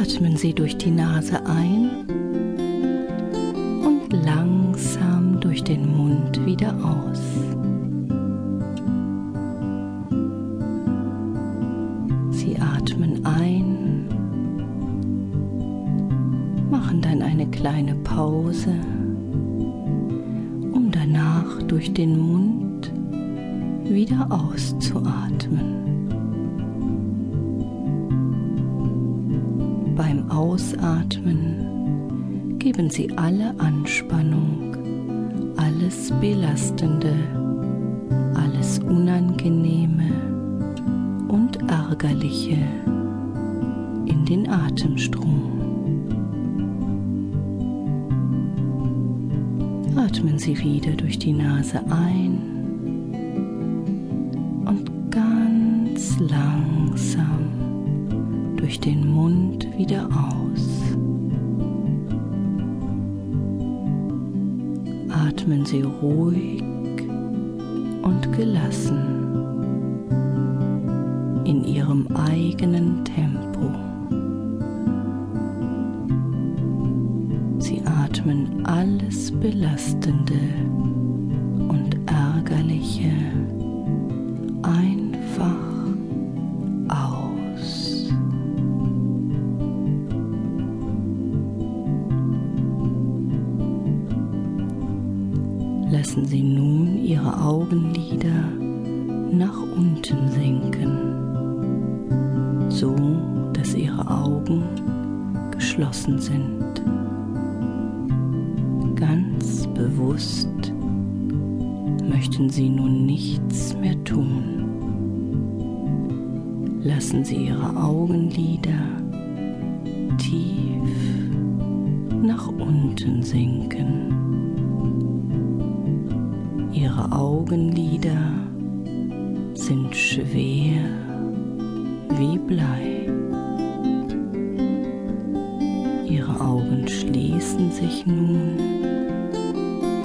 Atmen Sie durch die Nase ein und langsam durch den Mund wieder aus. Sie atmen ein, machen dann eine kleine Pause, um danach durch den Mund wieder auszuatmen. Ausatmen geben Sie alle Anspannung, alles Belastende, alles Unangenehme und Ärgerliche in den Atemstrom. Atmen Sie wieder durch die Nase ein und ganz langsam durch den Mund wieder aus. Atmen Sie ruhig und gelassen in Ihrem eigenen Tempo. Sie atmen alles Belastende und Ärgerliche lassen Sie nun Ihre Augenlider nach unten sinken, so dass Ihre Augen geschlossen sind. Ganz bewusst möchten Sie nun nichts mehr tun. Lassen Sie Ihre Augenlider tief nach unten sinken. Augenlider sind schwer wie Blei. Ihre Augen schließen sich nun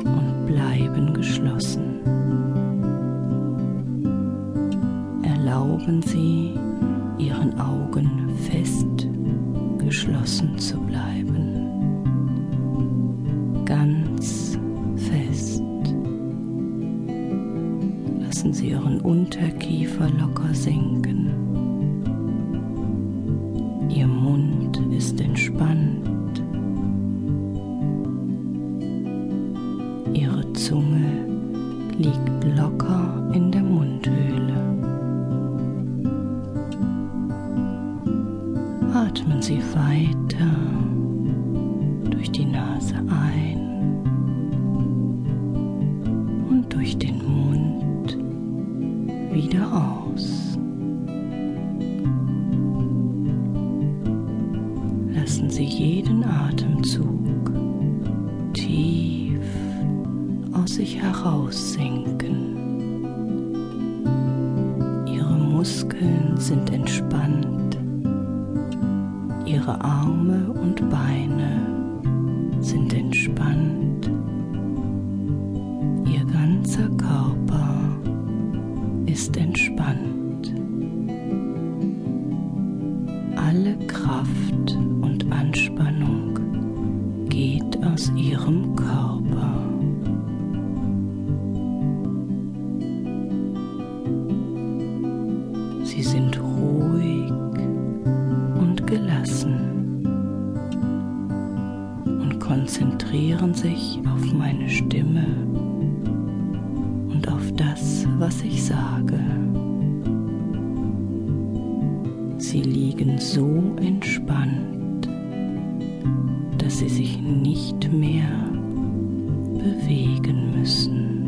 und bleiben geschlossen. Erlauben Sie Ihren Augen fest geschlossen zu bleiben. Lassen Sie Ihren Unterkiefer locker sinken. Ihr Mund ist entspannt. Ihre Zunge liegt locker in der Mundhöhle. Atmen Sie weiter durch die Nase ein und durch den wieder aus. Lassen Sie jeden Atemzug tief aus sich heraussinken. Ihre Muskeln sind entspannt. Ihre Arme und Beine sind entspannt. Ihr ganzer Körper ist entspannt. Alle Kraft und Anspannung geht aus Ihrem Körper. Sie sind ruhig und gelassen und konzentrieren sich auf meine Stimme das, was ich sage. Sie liegen so entspannt, dass sie sich nicht mehr bewegen müssen.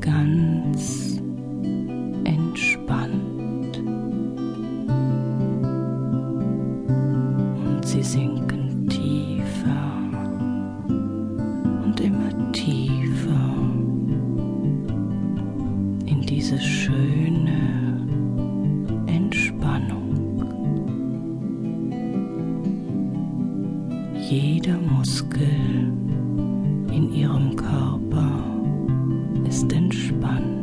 Ganz diese schöne Entspannung. Jeder Muskel in ihrem Körper ist entspannt.